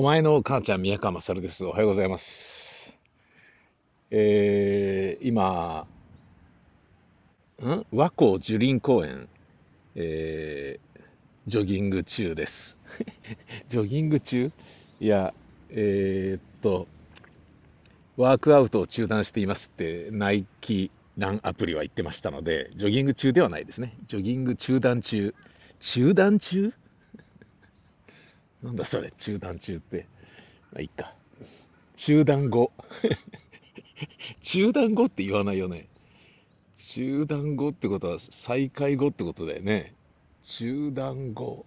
お前の母ちゃん、宮川勝です。おはようございます。えー、今、ん？和光樹林公園、えー、ジョギング中です。ジョギング中？いや、えー、っと、ワークアウトを中断していますって、ナイキランアプリは言ってましたので、ジョギング中ではないですね。ジョギング中断中？中断中？なんだそれ、中断中って。まあ、いっか。中断後。中断後って言わないよね。中断後ってことは再開後ってことだよね。中断後。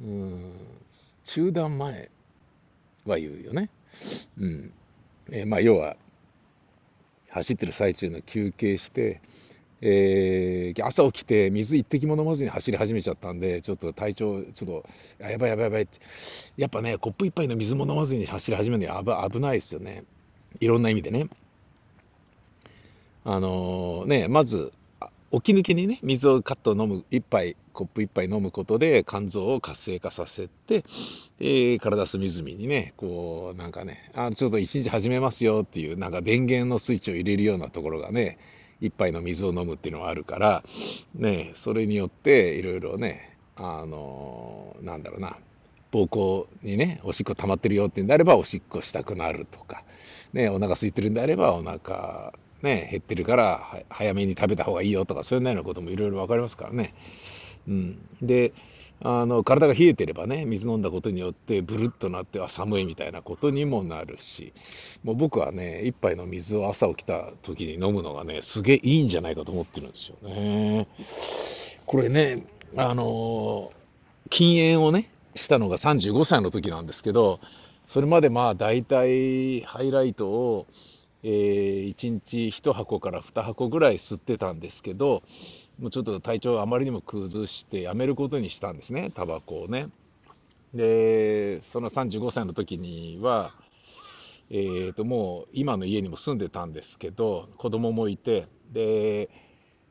うん。中断前は言うよね。うん。えー、まあ、要は、走ってる最中の休憩して、えー、朝起きて水一滴も飲まずに走り始めちゃったんで、ちょっと体調、ちょっと、やばいやばいやばいって、やっぱね、コップ一杯の水も飲まずに走り始めるのは危ないですよね。いろんな意味でね。あのー、ね、まず、起き抜けにね、水をカット飲む、一杯、コップ一杯飲むことで肝臓を活性化させて、えー、体隅々にね、こう、なんかね、あちょっと一日始めますよっていう、なんか電源のスイッチを入れるようなところがね、一杯の水を飲むっていうのはあるから、ね、それによっていろいろね、あの、なんだろうな、膀胱にね、おしっこ溜まってるよっていうんであれば、おしっこしたくなるとか、ね、お腹空いてるんであれば、お腹ね、減ってるから早めに食べた方がいいよとか、そういうようなこともいろいろ分かりますからね。うん、であの体が冷えてればね水飲んだことによってブルッとなっては寒いみたいなことにもなるしもう僕はね一杯の水を朝起きた時に飲むのがねすげえいいんじゃないかと思ってるんですよね。これねあの禁煙をねしたのが35歳の時なんですけどそれまでまあ大体ハイライトを、えー、1日1箱から2箱ぐらい吸ってたんですけどもうちょっと体調をあまりにも崩してやめることにしたんですね、タバコをね。で、その35歳の時には、えー、ともう今の家にも住んでたんですけど、子供もいて、で、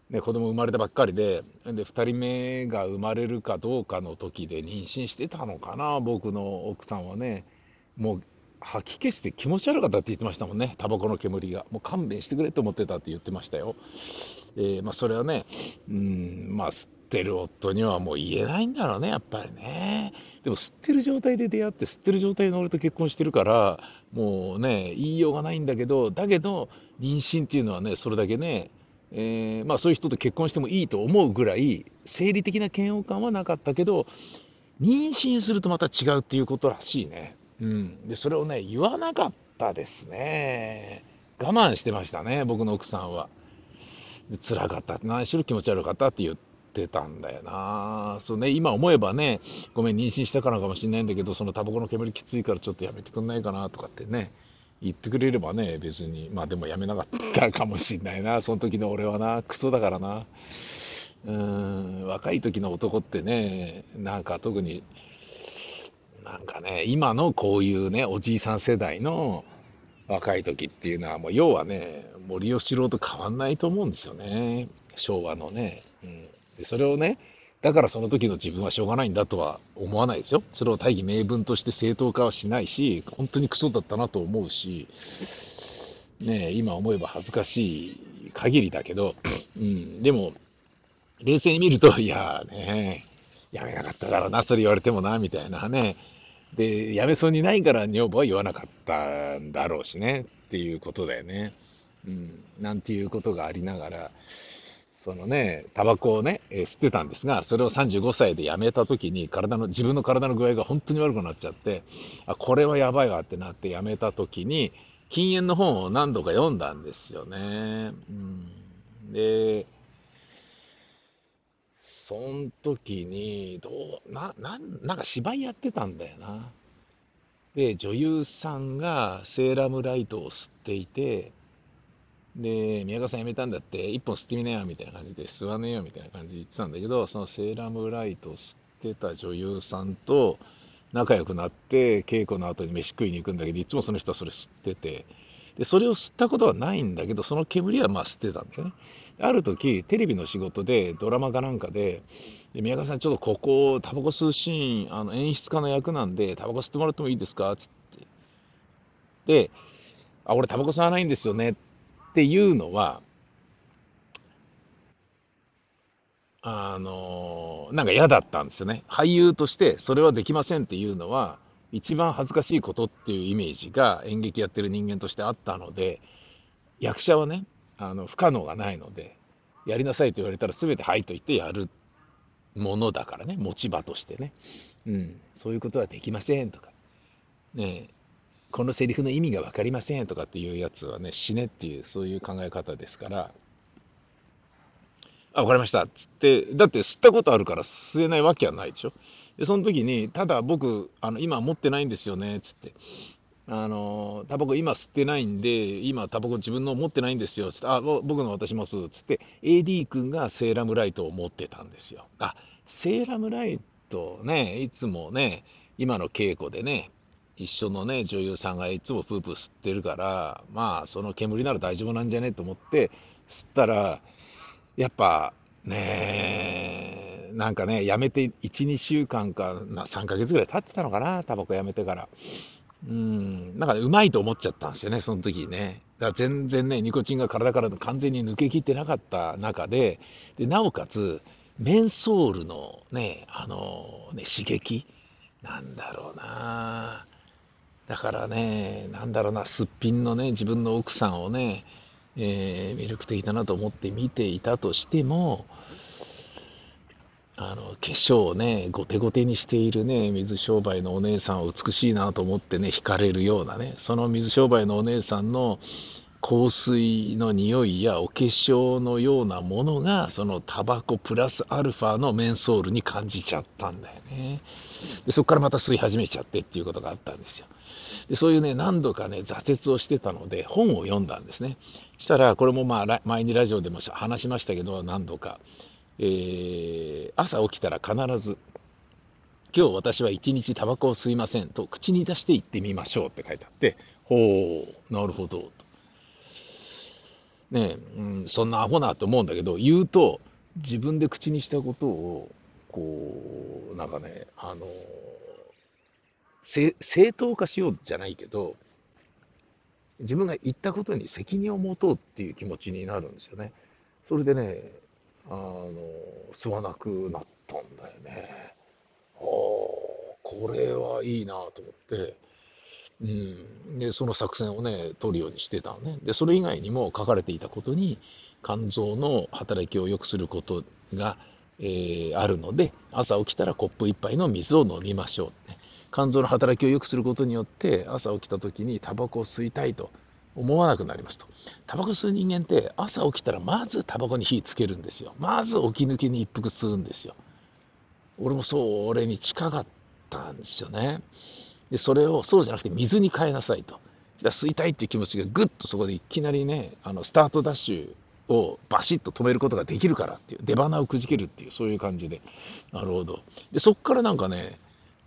ね、子供生まれたばっかりで、で、2人目が生まれるかどうかの時で妊娠してたのかな、僕の奥さんはね。もう吐き気して気持ち悪かったって言ってましたもんね、タバコの煙が。もう勘弁してくれと思ってたって言ってましたよ。えー、まあ、それはね、うん、まあ、吸ってる夫にはもう言えないんだろうね、やっぱりね。でも、吸ってる状態で出会って、吸ってる状態の俺と結婚してるから、もうね、言いようがないんだけど、だけど、妊娠っていうのはね、それだけね、えー、まあ、そういう人と結婚してもいいと思うぐらい、生理的な嫌悪感はなかったけど、妊娠するとまた違うっていうことらしいね。うん。で、それをね、言わなかったですね。我慢してましたね、僕の奥さんは。で辛かった。何しろ気持ち悪かったって言ってたんだよな。そうね、今思えばね、ごめん、妊娠したからかもしれないんだけど、そのタバコの煙きついからちょっとやめてくんないかなとかってね、言ってくれればね、別に、まあでもやめなかったかもしんないな、その時の俺はな、クソだからな。うん、若い時の男ってね、なんか特に、なんかね、今のこういうね、おじいさん世代の若い時っていうのは、もう要はね、森喜朗と変わんないと思うんですよね。昭和のね。うん、でそれをね、だからその時の自分はしょうがないんだとは思わないですよ。それを大義名分として正当化はしないし、本当にクソだったなと思うし、ね、今思えば恥ずかしい限りだけど、うん、でも、冷静に見ると、いやね、やめなかったからな、それ言われてもな、みたいなね、で、辞めそうにないから女房は言わなかったんだろうしね、っていうことだよね。うん、なんていうことがありながら、そのね、タバコをね、え、吸ってたんですが、それを35歳で辞めた時に、体の、自分の体の具合が本当に悪くなっちゃって、あ、これはやばいわってなって辞めた時に、禁煙の本を何度か読んだんですよね。うん、で、そん時に、どう、な、なん、なんか芝居やってたんだよな。で、女優さんがセーラムライトを吸っていて、で、宮川さん辞めたんだって、一本吸ってみなよ、みたいな感じで、吸わねえよ、みたいな感じで言ってたんだけど、そのセーラムライトを吸ってた女優さんと仲良くなって、稽古の後に飯食いに行くんだけど、いつもその人はそれ吸ってて、で、それを吸ったことはないんだけど、その煙はまあ吸ってたんだよね。ある時、テレビの仕事で、ドラマかなんかで、で宮川さん、ちょっとここ、タバコ吸うシーン、あの演出家の役なんで、タバコ吸ってもらってもいいですか？つって。で、あ、俺タバコ吸わないんですよね？っていうのは、あの、なんか嫌だったんですよね。俳優としてそれはできませんっていうのは、一番恥ずかしいことっていうイメージが演劇やってる人間としてあったので、役者はね、あの不可能がないので、やりなさいと言われたら全てはいと言ってやるものだからね、持ち場としてね。うん、そういうことはできませんとか、ね、このセリフの意味が分かりませんとかっていうやつはね、死ねっていう、そういう考え方ですから、あ、分かりましたっつって、だって吸ったことあるから吸えないわけはないでしょ。で、その時に、ただ僕、あの今持ってないんですよねっ、つって。あの、タバコ今吸ってないんで、今タバコ自分の持ってないんですよっ、つって、あ、僕の渡しますっ、つって、AD 君がセーラムライトを持ってたんですよ。あ、セーラムライトね、いつもね、今の稽古でね、一緒のね、女優さんがいつもプープー吸ってるから、まあ、その煙なら大丈夫なんじゃね？と思って、吸ったら、やっぱ、ねえなんかね、やめて1、2週間か、3ヶ月ぐらい経ってたのかな、タバコやめてから。うん、なんか、ね、うまいと思っちゃったんですよね、その時ね。だから全然ね、ニコチンが体から完全に抜けきってなかった中で、でなおかつ、メンソールのね、あのね、刺激なんだろうな。だからね、なんだろうな、すっぴんのね、自分の奥さんをね、えー、魅力的だなと思って見ていたとしても、あの化粧をね、ごてごてにしているね、水商売のお姉さんを美しいなと思ってね、惹かれるようなね、その水商売のお姉さんの香水の匂いやお化粧のようなものが、そのタバコプラスアルファのメンソールに感じちゃったんだよね。でそこからまた吸い始めちゃってっていうことがあったんですよ。でそういうね、何度かね、挫折をしてたので、本を読んだんですね。したら、これもまあ、前にラジオでも話しましたけど、何度か。えー、朝起きたら必ず、今日私は一日タバコを吸いませんと口に出して言ってみましょうって書いてあって、ほう、なるほど。ねうん、そんなアホなと思うんだけど、言うと、自分で口にしたことを、こう、なんかね、あの、正当化しようじゃないけど、自分が言ったことに責任を持とうっていう気持ちになるんですよね。それでね、あの、吸わなくなったんだよね。ああ、これはいいなと思って、うん、で、その作戦をね、取るようにしてたのね。で、それ以外にも書かれていたことに、肝臓の働きを良くすることが、えー、あるので、朝起きたらコップ1杯の水を飲みましょう、ね。肝臓の働きを良くすることによって朝起きた時にタバコを吸いたいと思わなくなりますと。タバコ吸う人間って朝起きたらまずタバコに火つけるんですよ。まず起き抜けに一服吸うんですよ。俺もそう俺に近かったんですよね。でそれをそうじゃなくて水に変えなさいと。吸いたいっていう気持ちがぐっとそこでいきなりねあのスタートダッシュをバシッと止めることができるからっていう出花をくじけるっていうそういう感じでなるほどでそこからなんかね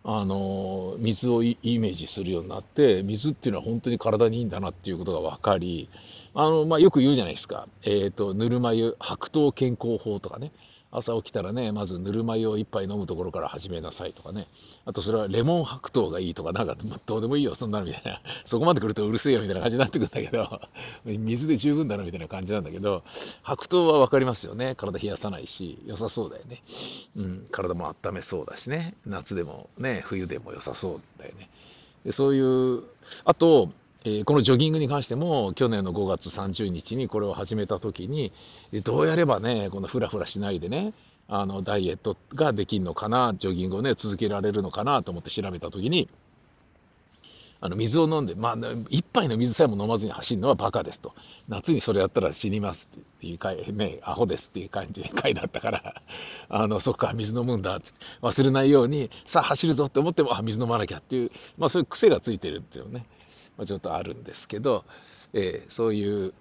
あの水をイメージするようになって水っていうのは本当に体にいいんだなっていうことが分かりあの、まあ、よく言うじゃないですか、えーと、ぬるま湯白桃健康法とかね。朝起きたらね、まずぬるま湯を一杯飲むところから始めなさいとかね。あとそれはレモン白桃がいいとか、なんか、どうでもいいよ、そんなのみたいな。そこまで来るとうるせえよみたいな感じになってくるんだけど、水で十分だなみたいな感じなんだけど、白桃はわかりますよね。体冷やさないし、良さそうだよね。うん、体も温めそうだしね。夏でもね、冬でも良さそうだよね。でそういう、あと、え、このジョギングに関しても、去年の5月30日にこれを始めたときに、どうやればね、このふらふらしないでね、あのダイエットができるのかな、ジョギングをね、続けられるのかなと思って調べたときに、あの水を飲んで、まあ、一杯の水さえも飲まずに走るのはバカですと。夏にそれやったら死にますっていう回、ね、アホですっていう感じで 回だったから、あの、そっか、水飲むんだって、忘れないように、さあ走るぞって思っても、あ、水飲まなきゃっていう、まあそういう癖がついてるっていうね。ちょっとあるんですけど、えー、そういう、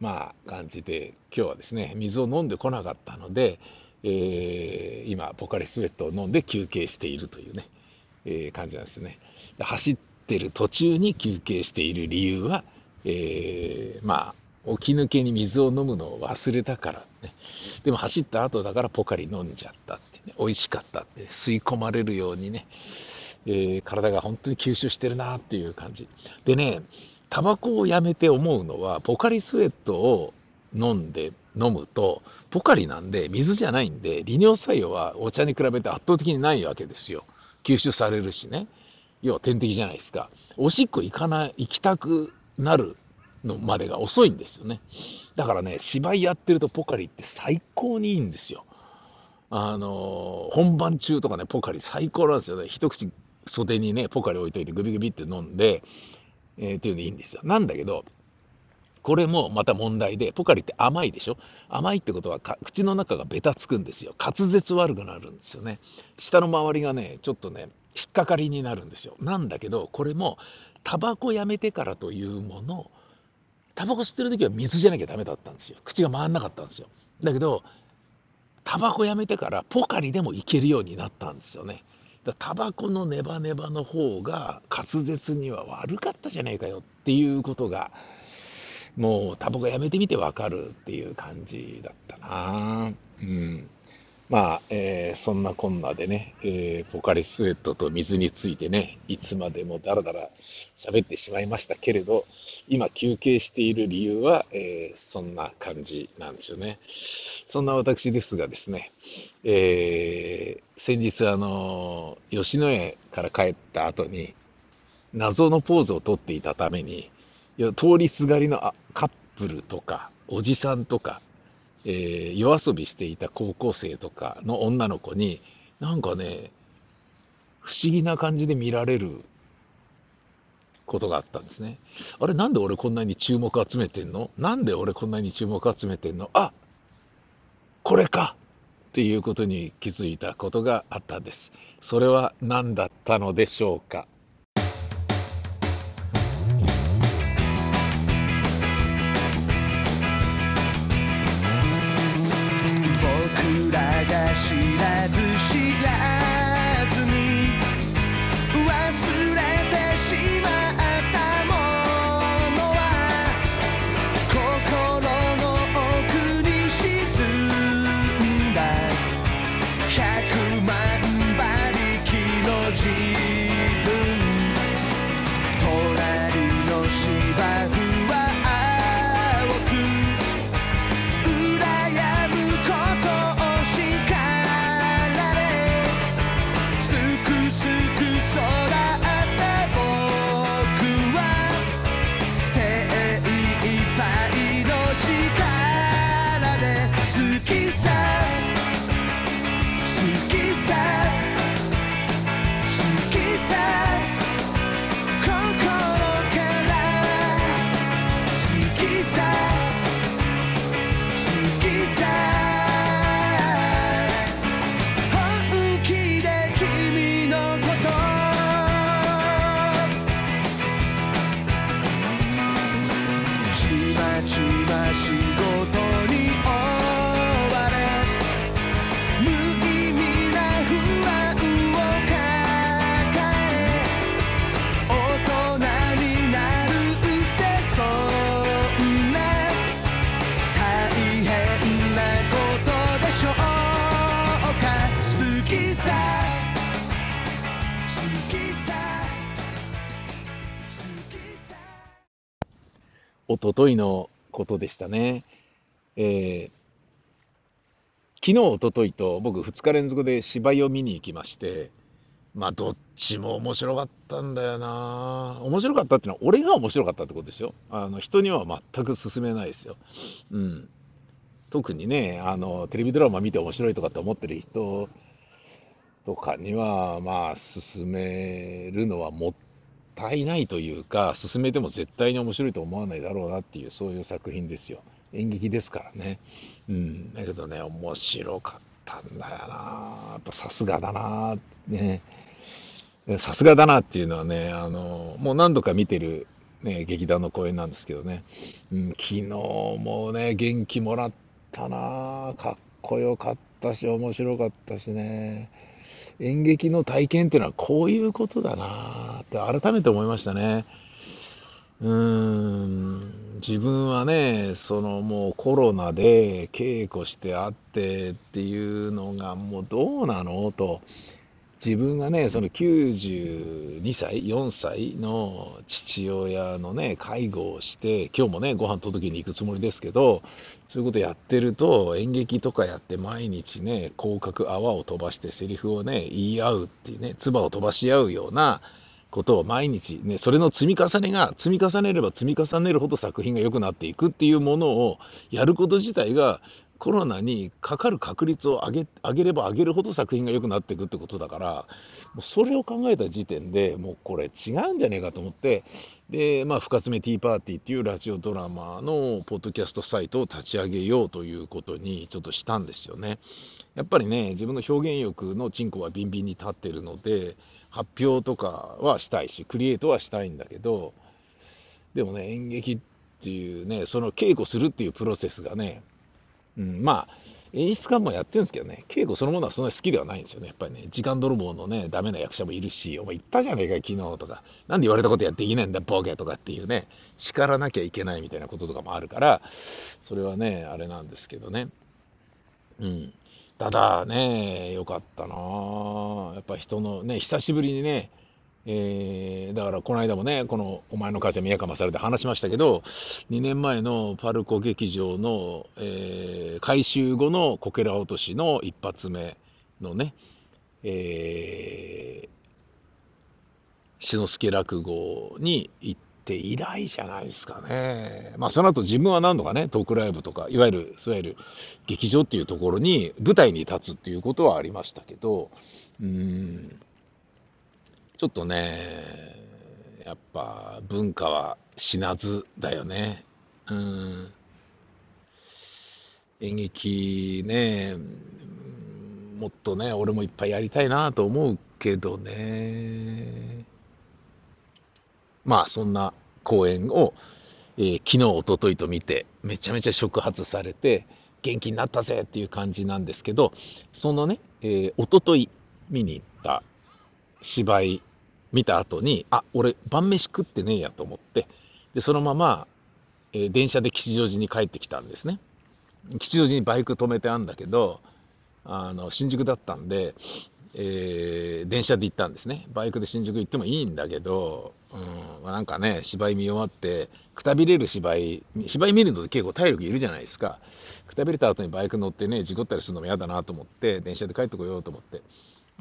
まあ、感じで、今日はですね、水を飲んでこなかったので、えー、今、ポカリスエットを飲んで休憩しているというね、えー、感じなんですよね。走ってる途中に休憩している理由は、えー、まあ、起き抜けに水を飲むのを忘れたからね。でも走った後だからポカリ飲んじゃったってね。美味しかったって、吸い込まれるようにね、えー、体が本当に吸収してるなっていう感じ。でね、タバコをやめて思うのは、ポカリスエットを飲んで、飲むと、ポカリなんで、水じゃないんで、利尿作用はお茶に比べて圧倒的にないわけですよ。吸収されるしね。要は点滴じゃないですか。おしっこ行かない、行きたくなるのまでが遅いんですよね。だからね、芝居やってるとポカリって最高にいいんですよ。あの、本番中とかね、ポカリ最高なんですよね。一口袖にね、ポカリ置いといてグビグビって飲んで、えー、っていうのいいんですよ。なんだけど、これもまた問題で、ポカリって甘いでしょ？甘いってことは口の中がベタつくんですよ。滑舌悪くなるんですよね。舌の周りがね、ちょっとね、引っかかりになるんですよ。なんだけど、これも、タバコやめてからというもの、タバコ吸ってる時は水じゃなきゃダメだったんですよ。口が回んなかったんですよ。だけど、タバコやめてからポカリでもいけるようになったんですよね。タバコのネバネバの方が滑舌には悪かったじゃねえかよっていうことが、もうタバコやめてみてわかるっていう感じだったな。うん。まあ、えー、そんなこんなでね、えー、ポカリスエットと水についてね、いつまでもだらだら喋ってしまいましたけれど、今休憩している理由は、えー、そんな感じなんですよね。そんな私ですがですね、えー、先日あの、吉野家から帰った後に、謎のポーズをとっていたために、通りすがりのカップルとか、おじさんとか、えー、夜遊びしていた高校生とかの女の子に、なんかね、不思議な感じで見られることがあったんですね。あれ、なんで俺こんなに注目集めてんの？なんで俺こんなに注目集めてんの？あこれかっていうことに気づいたことがあったんです。それは何だったのでしょうか？といのことでしたね。えー、昨日、おとといと僕2日連続で芝居を見に行きまして、まあどっちも面白かったんだよな面白かったっていうのは俺が面白かったってことですよ。あの人には全く勧めないですよ。うん。特にね、あの、テレビドラマ見て面白いとかって思ってる人とかには、まあ、勧めるのはもったいないというか、進めても絶対に面白いと思わないだろうなっていう、そういう作品ですよ。演劇ですからね。うん。だけどね、面白かったんだよなやっぱさすがだなね。さすがだなっていうのはね、あの、もう何度か見てる、ね、劇団の公演なんですけどね、うん、昨日もね、元気もらったなかっこよかったし、面白かったしね。演劇の体験っていうのはこういうことだなって改めて思いましたね。うーん、自分はね、そのもうコロナで稽古してあってっていうのがもうどうなのと、自分がね、その92歳、4歳の父親のね、介護をして、今日もね、ご飯届けに行くつもりですけど、そういうことやってると、演劇とかやって毎日ね、広角泡を飛ばしてセリフをね、言い合うっていうね、唾を飛ばし合うようなことを毎日ね、それの積み重ねが、積み重ねれば積み重ねるほど作品が良くなっていくっていうものをやること自体が、コロナにかかる確率を上げ上げれば上げるほど作品が良くなっていくってことだから、もうそれを考えた時点でもうこれ違うんじゃねえかと思って、で、まあ、深爪ティーパーティーっていうラジオドラマのポッドキャストサイトを立ち上げようということにちょっとしたんですよね。やっぱりね、自分の表現欲のチンコはビンビンに立ってるので、発表とかはしたいし、クリエイトはしたいんだけど、でもね、演劇っていうね、その稽古するっていうプロセスがね、うん、まあ、演出家もやってるんですけどね、稽古そのものはそんなに好きではないんですよね。やっぱりね、時間泥棒のね、ダメな役者もいるし、お前言ったじゃねえか、昨日とか、なんで言われたことやっていけないんだ、ボケとかっていうね、叱らなきゃいけないみたいなこととかもあるから、それはね、あれなんですけどね。うん。ただね、よかったなやっぱ人のね、久しぶりにね、えー、だからこの間もね、このお前の母ちゃん宮川されて話しましたけど、2年前のパルコ劇場の、えー、改修後のこけら落としの一発目のね、えー、志の輔落語に行って以来じゃないですかね。まあその後自分は何度かね、トークライブとか、いわゆる、いわゆる劇場っていうところに舞台に立つっていうことはありましたけど、うん、ちょっとね、やっぱ文化は死なずだよね。うん。演劇ね、もっとね、俺もいっぱいやりたいなと思うけどね。まあ、そんな公演を、えー、昨日、おとといと見て、めちゃめちゃ触発されて、元気になったぜっていう感じなんですけど、そのね、えー、おととい見に行った芝居見た後に、あ、俺晩飯食ってねえやと思って、で、そのまま、えー、電車で吉祥寺に帰ってきたんですね。吉祥寺にバイク止めてあんだけど、あの、新宿だったんで、えー、電車で行ったんですね。バイクで新宿行ってもいいんだけど、うん、なんかね、芝居見終わって、くたびれる芝居、芝居見るので結構体力いるじゃないですか。くたびれた後にバイク乗ってね、事故ったりするのも嫌だなと思って、電車で帰ってこようと思って。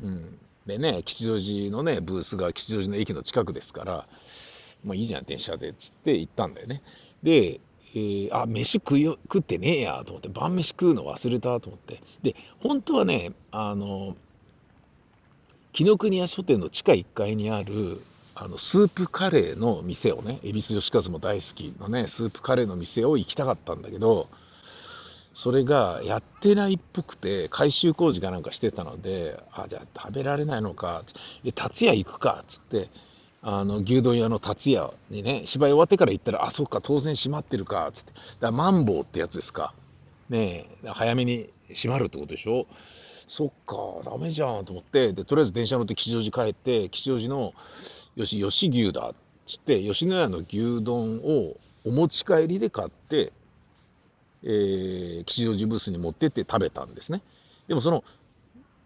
うん。でね、吉祥寺のね、ブースが吉祥寺の駅の近くですから、もういいじゃん、電車で、つって行ったんだよね。で、えー、あ、飯食い食ってねえやと思って、晩飯食うの忘れたと思って。で、本当はね、あの、紀ノ国屋書店の地下1階にある、あの、スープカレーの店をね、恵比寿吉和も大好きのね、スープカレーの店を行きたかったんだけど、それがやってないっぽくて、改修工事かなんかしてたので、あ、じゃあ食べられないのか、で、達也行くか、つって、あの、牛丼屋の達也にね、芝居終わってから行ったら、あ、そっか、当然閉まってるか、つって。だからマンボウってやつですか。ねえ、早めに閉まるってことでしょ？そっか、ダメじゃんと思って、で、とりあえず電車乗って吉祥寺帰って、吉祥寺の、よし、吉牛だっつって、吉野家の牛丼をお持ち帰りで買って、えー、吉祥寺ブースに持ってって食べたんですね。でもその、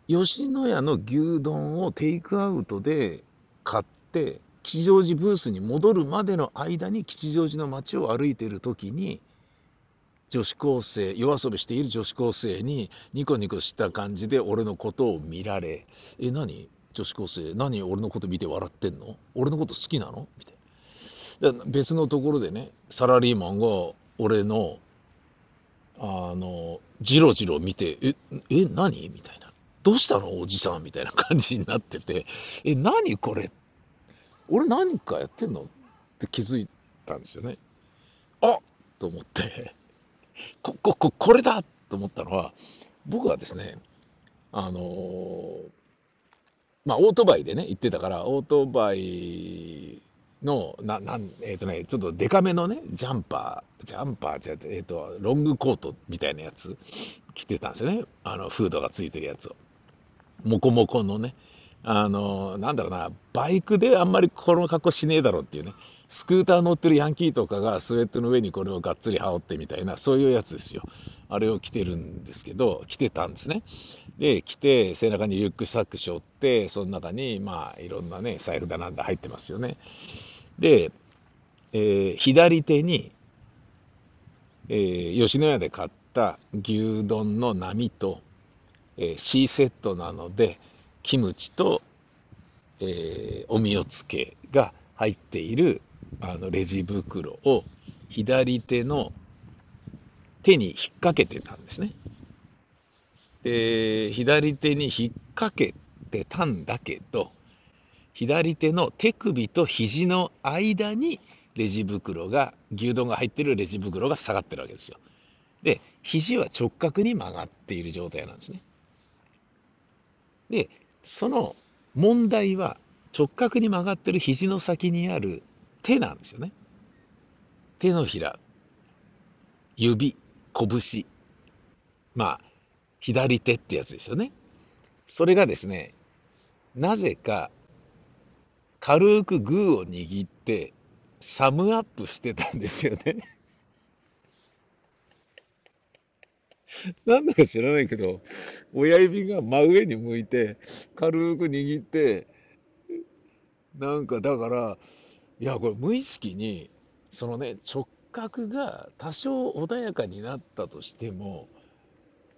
吉野家の牛丼をテイクアウトで買って、吉祥寺ブースに戻るまでの間に吉祥寺の街を歩いてる時に、女子高生、夜遊びしている女子高生にニコニコした感じで俺のことを見られ、え、何？女子高生、何俺のこと見て笑ってんの？俺のこと好きなの？みたいな。別のところでね、サラリーマンが俺のあの、じろじろ見て、え、え、何？みたいな。どうしたの？おじさんみたいな感じになってて、え、何これ？俺何かやってんの？って気づいたんですよね。あと思って、こ、こ、こ、これだ！と思ったのは、僕はですね、あのー、まあ、オートバイでね、行ってたから、オートバイの、な、なん、えっ、ー、とね、ちょっとデカめのね、ジャンパー、ジャンパーじゃえっ、ー、と、ロングコートみたいなやつ着てたんですよね。あの、フードがついてるやつを。モコモコのね、あの、なんだろうな、バイクであんまりこの格好しねえだろうっていうね。スクーター乗ってるヤンキーとかがスウェットの上にこれをがっつり羽織ってみたいな、そういうやつですよ。あれを着てるんですけど、着てたんですね。で、着て、背中にリュックサック背負って、その中に、まあ、いろんなね、財布だなんだ入ってますよね。で、えー、左手に、えー、吉野家で買った牛丼の波と、えー、C セットなので、キムチと、えー、おみおつけが入っているあのレジ袋を左手の手に引っ掛けてたんですね。で、左手に引っ掛けてたんだけど、左手の手首と肘の間にレジ袋が、牛丼が入ってるレジ袋が下がってるわけですよ。で、肘は直角に曲がっている状態なんですね。で、その問題は直角に曲がってる肘の先にある手なんですよね。手のひら、指、拳、まあ、左手ってやつですよね。それがですね、なぜか軽くグーを握ってサムアップしてたんですよね。なんだか知らないけど、親指が真上に向いて、軽く握って、なんかだから、いや、これ無意識に、そのね、直角が多少穏やかになったとしても、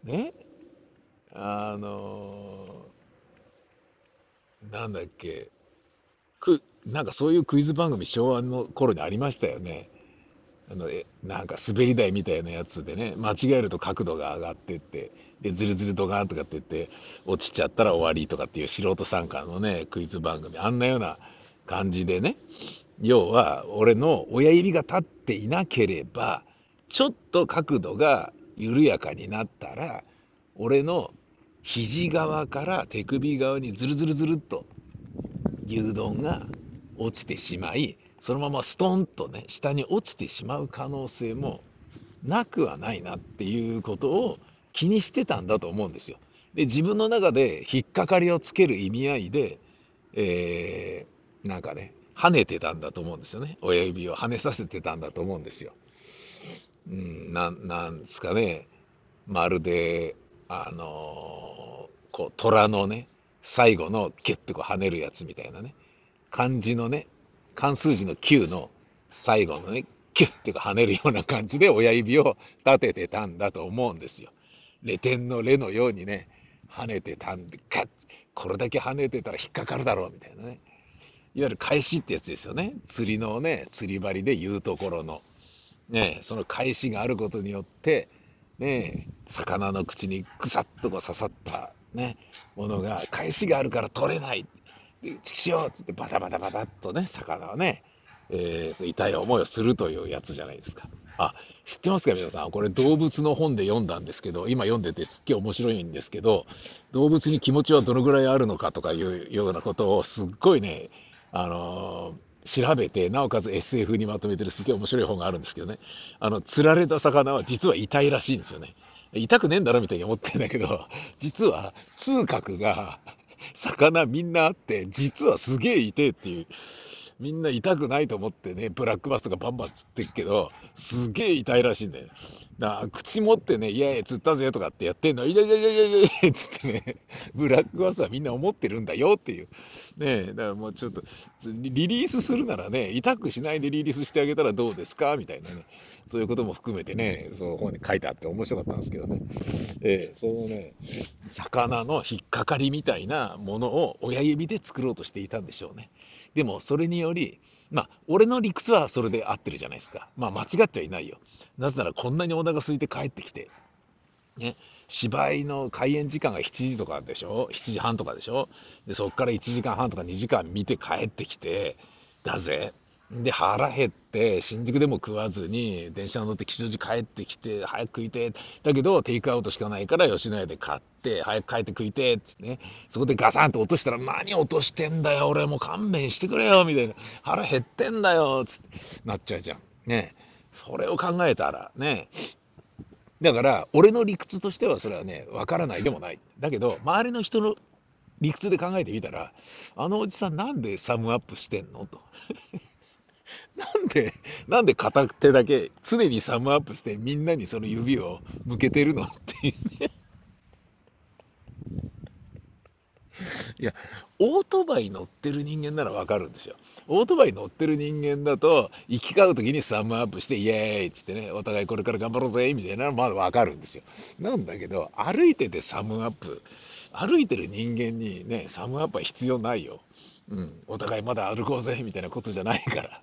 ね、あのー、なんだっけ、く、なんかそういうクイズ番組昭和の頃にありましたよね。あの、え、なんか滑り台みたいなやつでね、間違えると角度が上がってって、で、ずるずるドガーンとかって言って、落ちちゃったら終わりとかっていう素人参加のね、クイズ番組、あんなような感じでね、要は、俺の親指が立っていなければ、ちょっと角度が緩やかになったら、俺の肘側から手首側にずるずるずるっと牛丼が落ちてしまい、そのままストンとね、下に落ちてしまう可能性もなくはないなっていうことを気にしてたんだと思うんですよ。で、自分の中で引っかかりをつける意味合いで、えー、なんかね、跳ねてたんだと思うんですよね。親指を跳ねさせてたんだと思うんですよ。うん、ななんですかね。まるで、あのー、こう、虎のね、最後のキュッとこう跳ねるやつみたいなね。漢字のね、漢数字の9の最後のね、キュッてこう跳ねるような感じで親指を立ててたんだと思うんですよ。レ点のレのようにね、跳ねてたんで、カッこれだけ跳ねてたら引っかかるだろうみたいなね。いわゆる返しってやつですよね。釣りのね、釣り針で言うところの。ね、その返しがあることによって、ね、魚の口にぐさっとこう刺さった、ね、ものが、返しがあるから取れない。で、チキショーっつってバタバタバタっとね、魚をね、えー、痛い思いをするというやつじゃないですか。あ、知ってますか皆さん。これ動物の本で読んだんですけど、今読んでてすっげえ面白いんですけど、動物に気持ちはどのぐらいあるのかとかいうようなことをすっごいね、あのー、調べて、なおかつ SF にまとめてるすげえ面白い本があるんですけどね、あの、釣られた魚は実は痛いらしいんですよね。痛くねえんだろみたいに思ってんだけど、実は痛覚が魚みんなあって、実はすげえ痛えっていう、みんな痛くないと思ってね、ブラックバスとかバンバン釣ってるけど、すげえ痛いらしいんだよ。だ口持ってね、いやいや、釣ったぜとかってやってんの、いやいやいやいやいやいやつってね、ブラックバスはみんな思ってるんだよっていう。ねだからもうちょっと、リリースするならね、痛くしないでリリースしてあげたらどうですかみたいなね、そういうことも含めてね、その本に書いてあって面白かったんですけどね。えー、そのね、魚の引っかかりみたいなものを親指で作ろうとしていたんでしょうね。でも、それにより、まあ、俺の理屈はそれで合ってるじゃないですか。まあ、間違ってはいないよ。なぜなら、こんなにお腹空いて帰ってきて、ね、芝居の開演時間が7時とかでしょ ?7 時半とかでしょ？で、そこから1時間半とか2時間見て帰ってきて、だぜ？で、腹減って、新宿でも食わずに、電車に乗って吉祥寺帰ってきて、早く食いて、だけど、テイクアウトしかないから、吉野家で買って、早く帰って食いて、ってね。そこでガサンと落としたら、何落としてんだよ、俺もう勘弁してくれよ、みたいな。腹減ってんだよ、つって、なっちゃうじゃん。ね。それを考えたら、ね。だから、俺の理屈としては、それはね、わからないでもない。だけど、周りの人の理屈で考えてみたら、あのおじさんなんでサムアップしてんの？と。なんで、なんで片手だけ常にサムアップしてみんなにその指を向けてるのっていうね。いや、オートバイ乗ってる人間ならわかるんですよ。オートバイ乗ってる人間だと、行き交う時にサムアップして、イエーイっつってね、お互いこれから頑張ろうぜみたいなのまだわかるんですよ。なんだけど、歩いててサムアップ、歩いてる人間にね、サムアップは必要ないよ。うん、お互いまだ歩こうぜみたいなことじゃないから、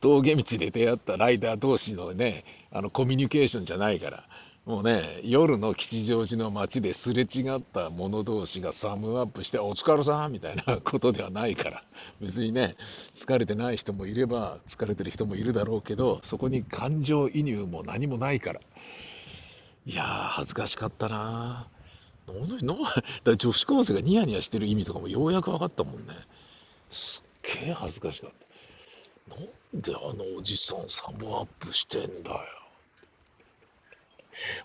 峠道で出会ったライダー同士のね、あのコミュニケーションじゃないから、もうね、夜の吉祥寺の街ですれ違った者同士がサムアップして、お疲れさんみたいなことではないから、別にね、疲れてない人もいれば、疲れてる人もいるだろうけど、そこに感情移入も何もないから。いやー、恥ずかしかったなぁ。女子高生がニヤニヤしてる意味とかもようやく分かったもんね。すっげえ恥ずかしかった。なんであのおじさんサムアップしてんだよ。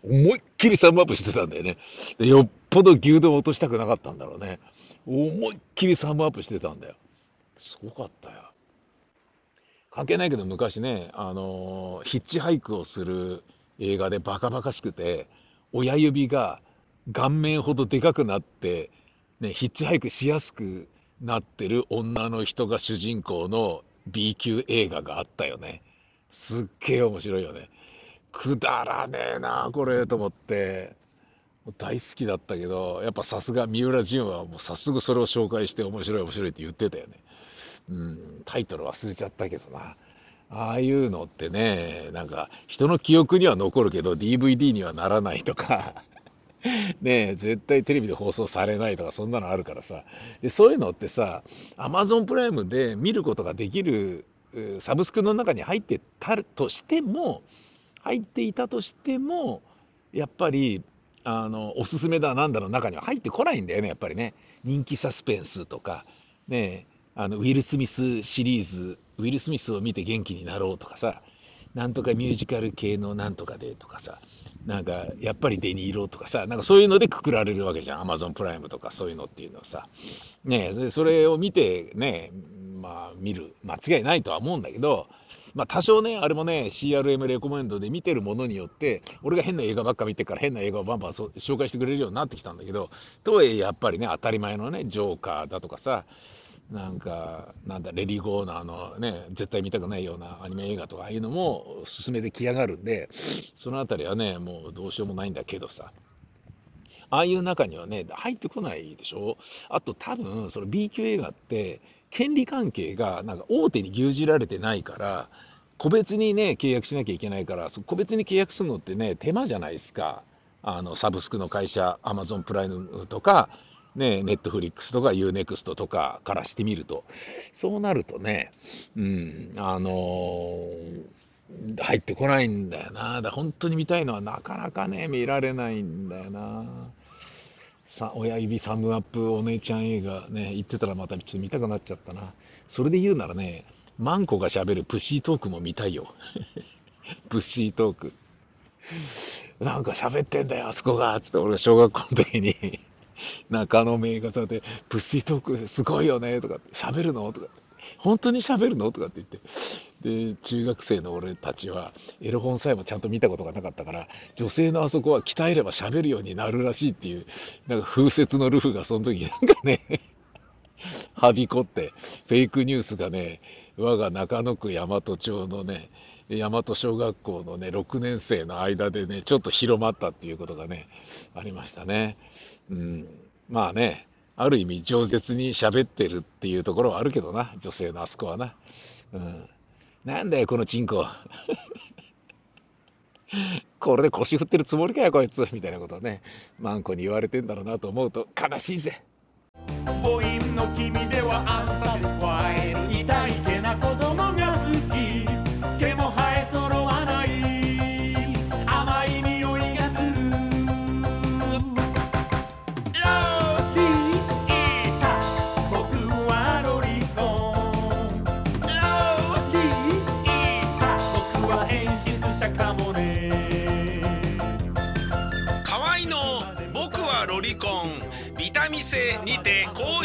思いっきりサムアップしてたんだよね。よっぽど牛丼落としたくなかったんだろうね。思いっきりサムアップしてたんだよ。すごかったよ。関係ないけど昔ね、あの、ヒッチハイクをする映画でバカバカしくて、親指が顔面ほどでかくなって、ね、ヒッチハイクしやすくなってる女の人が主人公の B 級映画があったよね。すっげえ面白いよね。くだらねえな、これと思って、大好きだったけど、やっぱさすが三浦淳はもう早速それを紹介して面白い面白いって言ってたよね。うん、タイトル忘れちゃったけどな。ああいうのってね、なんか人の記憶には残るけど DVD にはならないとかね絶対テレビで放送されないとかそんなのあるからさ。でそういうのってさ、Amazon プライムで見ることができるサブスクの中に入ってたとしても、入っていたとしても、やっぱり、あの、おすすめだなんだの中には入ってこないんだよね、やっぱりね。人気サスペンスとか、ね、あの、ウィル・スミスシリーズ、ウィル・スミスを見て元気になろうとかさ、なんとかミュージカル系のなんとかでとかさ、なんか、やっぱりデニーロとかさ、なんかそういうのでくくられるわけじゃん。アマゾンプライムとかそういうのっていうのはさ。ねえそれを見てね、まあ見る、間違いないとは思うんだけど、まあ多少ね、あれもね、CRM レコメンドで見てるものによって、俺が変な映画ばっか見てから変な映画をバンバン紹介してくれるようになってきたんだけど、とはいえやっぱりね、当たり前のね、ジョーカーだとかさ、なんか、なんだ、レディー・ゴーナーのね、絶対見たくないようなアニメ映画とか、ああいうのも進めてきやがるんで、そのあたりはね、もうどうしようもないんだけどさ、ああいう中にはね、入ってこないでしょ？あと多分、その B 級映画って、権利関係がなんか大手に牛耳られてないから、個別にね、契約しなきゃいけないから、個別に契約するのってね、手間じゃないですか。あの、サブスクの会社、アマゾンプライムとか、ね、ネットフリックスとか UNEXT とかからしてみると、そうなるとね、うん、あのー、入ってこないんだよな。だ本当に見たいのはなかなかね、見られないんだよな。さ親指サムアップお姉ちゃん映画ね、言ってたらまたちょっと見たくなっちゃったな。それで言うならね、マンコが喋るプッシートークも見たいよ。プッシートーク。なんか喋ってんだよ、あそこがつって俺が小学校の時に中野名画座で、プッシートークすごいよねとか、喋るの？とか、本当に喋るの？とかって言って。で、中学生の俺たちは、エロ本さえもちゃんと見たことがなかったから、女性のあそこは鍛えれば喋るようになるらしいっていう、なんか風雪のルフがその時なんかねはびこって、フェイクニュースがね、我が中野区大和町のね、大和小学校のね、6年生の間でね、ちょっと広まったっていうことがね、ありましたね。うん。まあね、ある意味、饒舌に喋ってるっていうところはあるけどな、女性のあそこはな。うん。なんだよ、このチンコ。これで腰振ってるつもりかよ、こいつ。みたいなことをね、マンコに言われてんだろうなと思うと悲しいぜ。の君ではア